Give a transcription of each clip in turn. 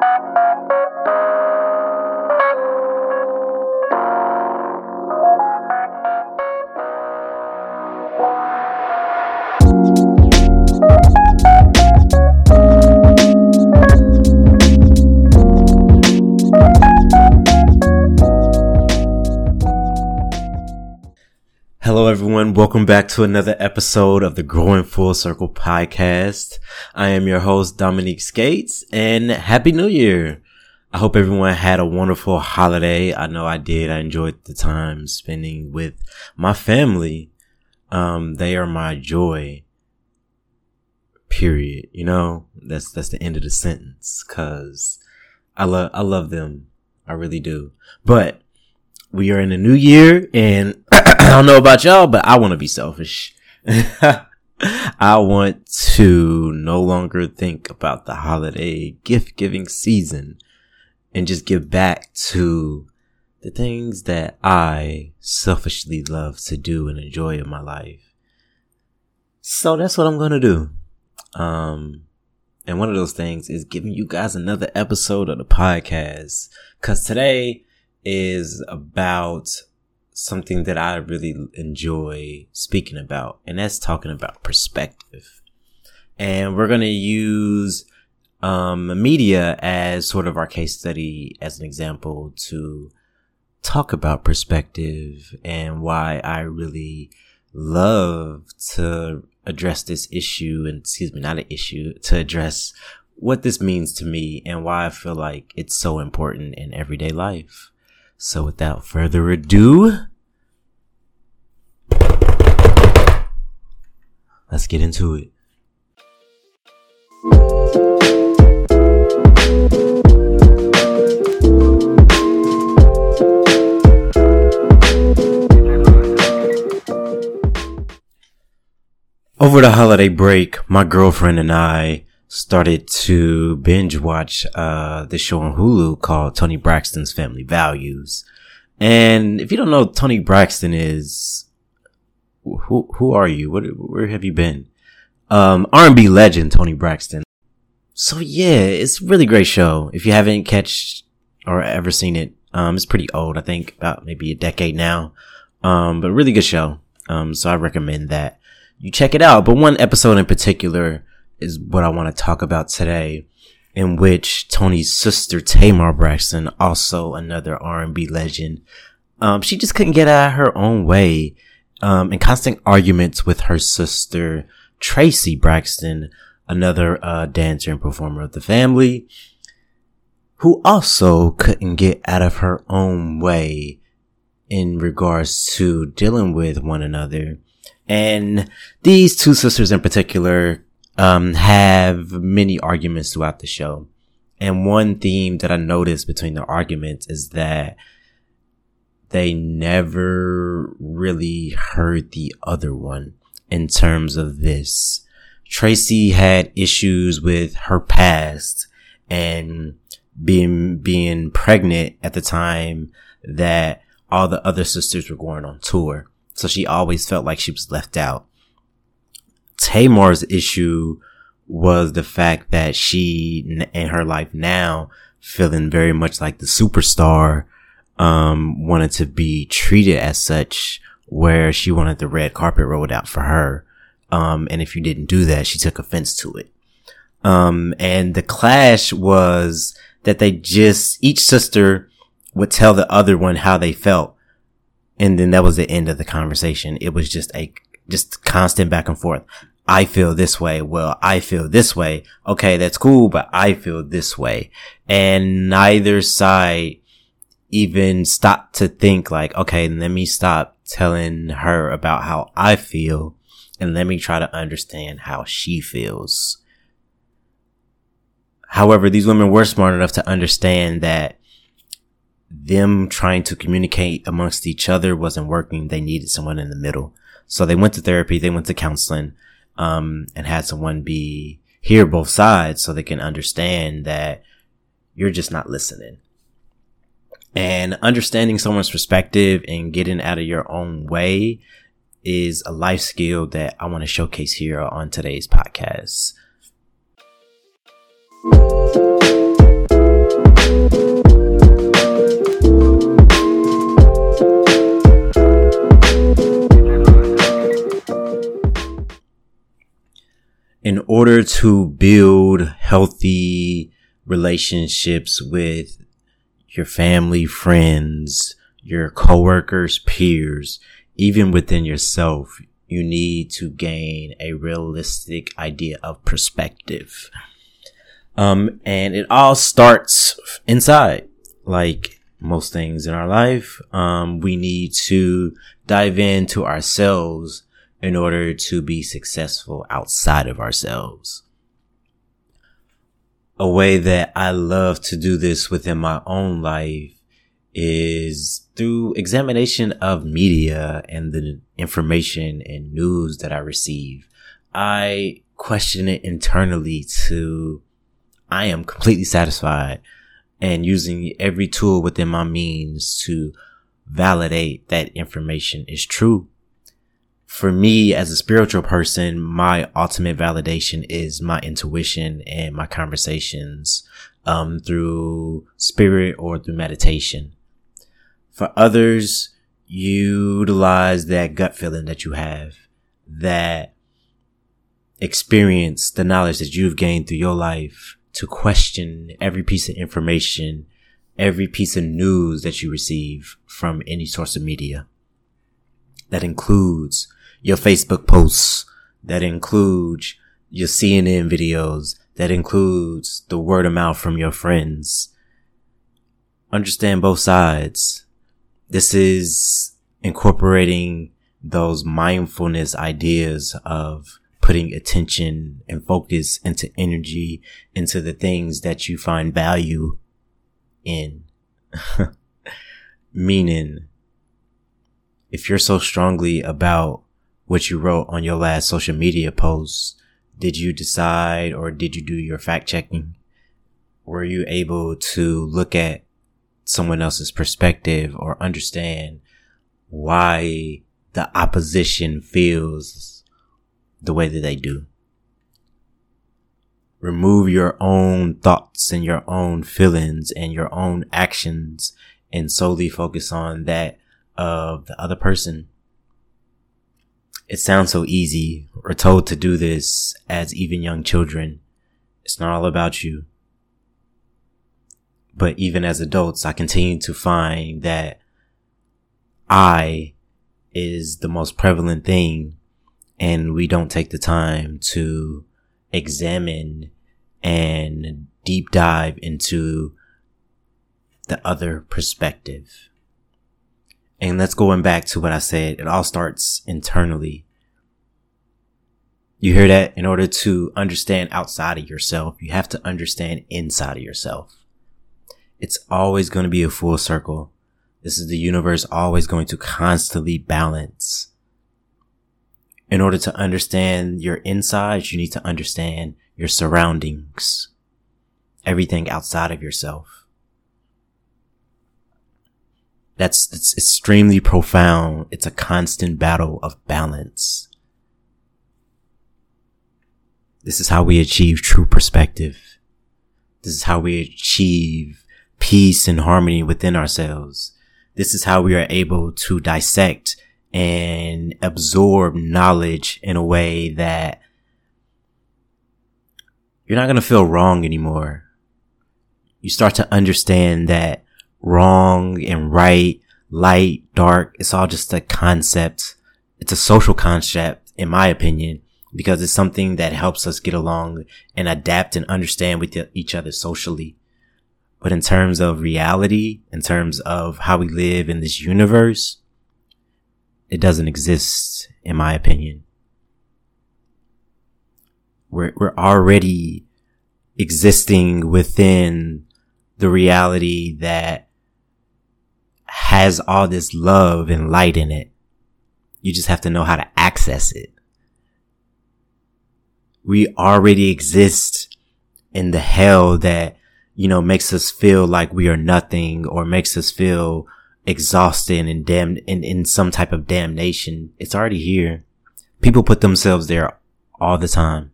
Thank you. Hello, everyone. Welcome back to another episode of the Growing Full Circle podcast. I am your host, Dominique Skates, and Happy New Year. I hope everyone had a wonderful holiday. I know I did. I enjoyed the time spending with my family. Um, they are my joy. Period. You know, that's, that's the end of the sentence. Cause I love, I love them. I really do. But we are in a new year and I don't know about y'all, but I want to be selfish. I want to no longer think about the holiday gift giving season and just give back to the things that I selfishly love to do and enjoy in my life. So that's what I'm going to do. Um, and one of those things is giving you guys another episode of the podcast. Cause today is about something that I really enjoy speaking about, and that's talking about perspective. And we're going to use um, media as sort of our case study as an example to talk about perspective and why I really love to address this issue and excuse me, not an issue to address what this means to me and why I feel like it's so important in everyday life. So without further ado, let's get into it. Over the holiday break, my girlfriend and I started to binge watch uh show on Hulu called Toni Braxton's Family Values. And if you don't know Toni Braxton is who who are you? What where have you been? Um R&B legend Toni Braxton. So yeah, it's really great show. If you haven't catch or ever seen it, um it's pretty old, I think about maybe a decade now. Um but really good show. Um so I recommend that you check it out. But one episode in particular is what I want to talk about today, in which Toni's sister Tamar Braxton, also another R&B legend, um, she just couldn't get out of her own way, um, in constant arguments with her sister Traci Braxton, another uh, dancer and performer of the family, who also couldn't get out of her own way in regards to dealing with one another. And these two sisters in particular um, have many arguments throughout the show. And one theme that I noticed between the arguments is that they never really heard the other one in terms of this. Traci had issues with her past and being, being pregnant at the time that all the other sisters were going on tour. So she always felt like she was left out. Tamar's issue was the fact that she in her life now feeling very much like the superstar, um, wanted to be treated as such where she wanted the red carpet rolled out for her. Um, and if you didn't do that, she took offense to it. Um, and the clash was that they just, each sister would tell the other one how they felt. And then that was the end of the conversation. It was just a, just constant back and forth. I feel this way. Well, I feel this way. Okay, that's cool, but I feel this way. And neither side even stopped to think like, okay, let me stop telling her about how I feel and let me try to understand how she feels. However, these women were smart enough to understand that them trying to communicate amongst each other wasn't working. They needed someone in the middle. So they went to therapy. They went to counseling um, and had someone be hear both sides so they can understand that you're just not listening. And understanding someone's perspective and getting out of your own way is a life skill that I want to showcase here on today's podcast. Order to build healthy relationships with your family, friends, your coworkers, peers, even within yourself, you need to gain a realistic idea of perspective. Um, and it all starts inside. Like most things in our life, um, we need to dive into ourselves in order to be successful outside of ourselves. A way that I love to do this within my own life is through examination of media and the information and news that I receive. I question it internally to I am completely satisfied and using every tool within my means to validate that information is true. For me as a spiritual person, my ultimate validation is my intuition and my conversations, um, through spirit or through meditation. For others, you utilize that gut feeling that you have, that experience, the knowledge that you've gained through your life to question every piece of information, every piece of news that you receive from any source of media. That includes your Facebook posts, that includes your CNN videos, that includes the word of mouth from your friends. Understand both sides. This is incorporating those mindfulness ideas of putting attention and focus into energy into the things that you find value in. Meaning, if you're so strongly about what you wrote on your last social media post, did you decide or did you do your fact checking? Were you able to look at someone else's perspective or understand why the opposition feels the way that they do. Remove your own thoughts and your own feelings and your own actions and solely focus on that of the other person. It sounds so easy. We're told to do this as even young children. It's not all about you. But even as adults, I continue to find that I is the most prevalent thing and we don't take the time to examine and deep dive into the other perspective. And let's going back to what I said. It all starts internally. You hear that? In order to understand outside of yourself, you have to understand inside of yourself. It's always going to be a full circle. This is the universe always going to constantly balance in order to understand your insides, you need to understand your surroundings, everything outside of yourself. That's, that's extremely profound. It's a constant battle of balance. This is how we achieve true perspective. This is how we achieve peace and harmony within ourselves. This is how we are able to dissect and absorb knowledge in a way that you're not going to feel wrong anymore. You start to understand that wrong and right, light, dark, it's all just a concept. It's a social concept, in my opinion, because it's something that helps us get along and adapt and understand with each other socially. But in terms of reality, in terms of how we live in this universe, it doesn't exist, in my opinion. We're, we're already existing within the reality that has all this love and light in it. You just have to know how to access it. We already exist in the hell that, you know, makes us feel like we are nothing or makes us feel exhausted and damned in, in some type of damnation. It's already here. People put themselves there all the time.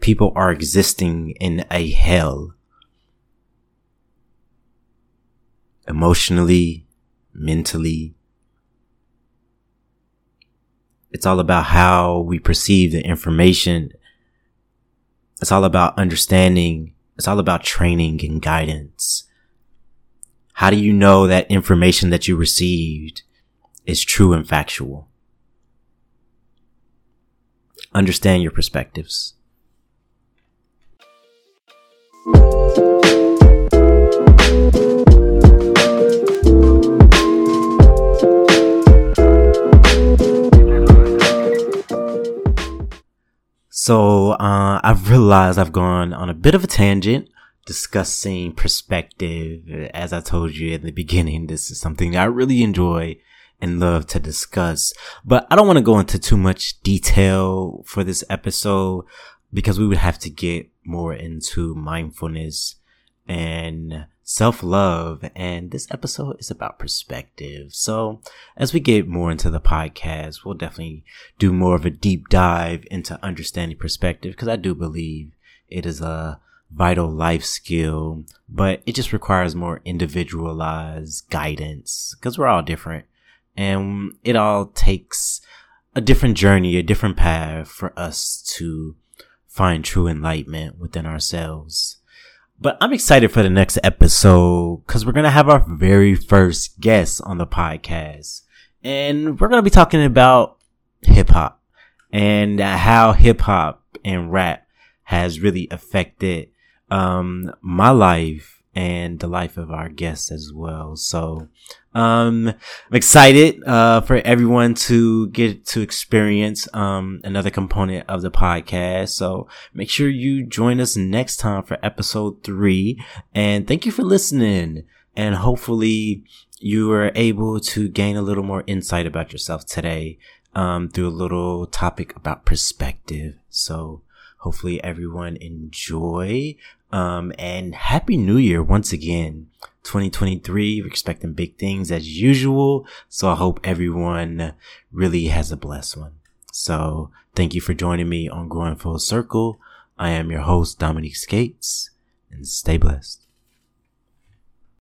People are existing in a hell. Emotionally, mentally. It's all about how we perceive the information. It's all about understanding. It's all about training and guidance. How do you know that information that you received is true and factual? Understand your perspectives. So, uh, I've realized I've gone on a bit of a tangent discussing perspective. As I told you in the beginning, this is something I really enjoy and love to discuss, but I don't want to go into too much detail for this episode because we would have to get more into mindfulness and self love. And this episode is about perspective. So as we get more into the podcast, we'll definitely do more of a deep dive into understanding perspective because I do believe it is a vital life skill, but it just requires more individualized guidance because we're all different and it all takes a different journey, a different path for us to find true enlightenment within ourselves. But I'm excited for the next episode because we're going to have our very first guest on the podcast. And we're going to be talking about hip hop and how hip hop and rap has really affected, um, my life and the life of our guests as well. So, um, I'm excited, uh, for everyone to get to experience, um, another component of the podcast. So make sure you join us next time for episode three. And thank you for listening. And hopefully you were able to gain a little more insight about yourself today, um, through a little topic about perspective. So, hopefully everyone enjoy um, and happy new year once again. 2023, we're expecting big things as usual. So I hope everyone really has a blessed one. So thank you for joining me on Growing Full Circle. I am your host, Dominique Skates and stay blessed.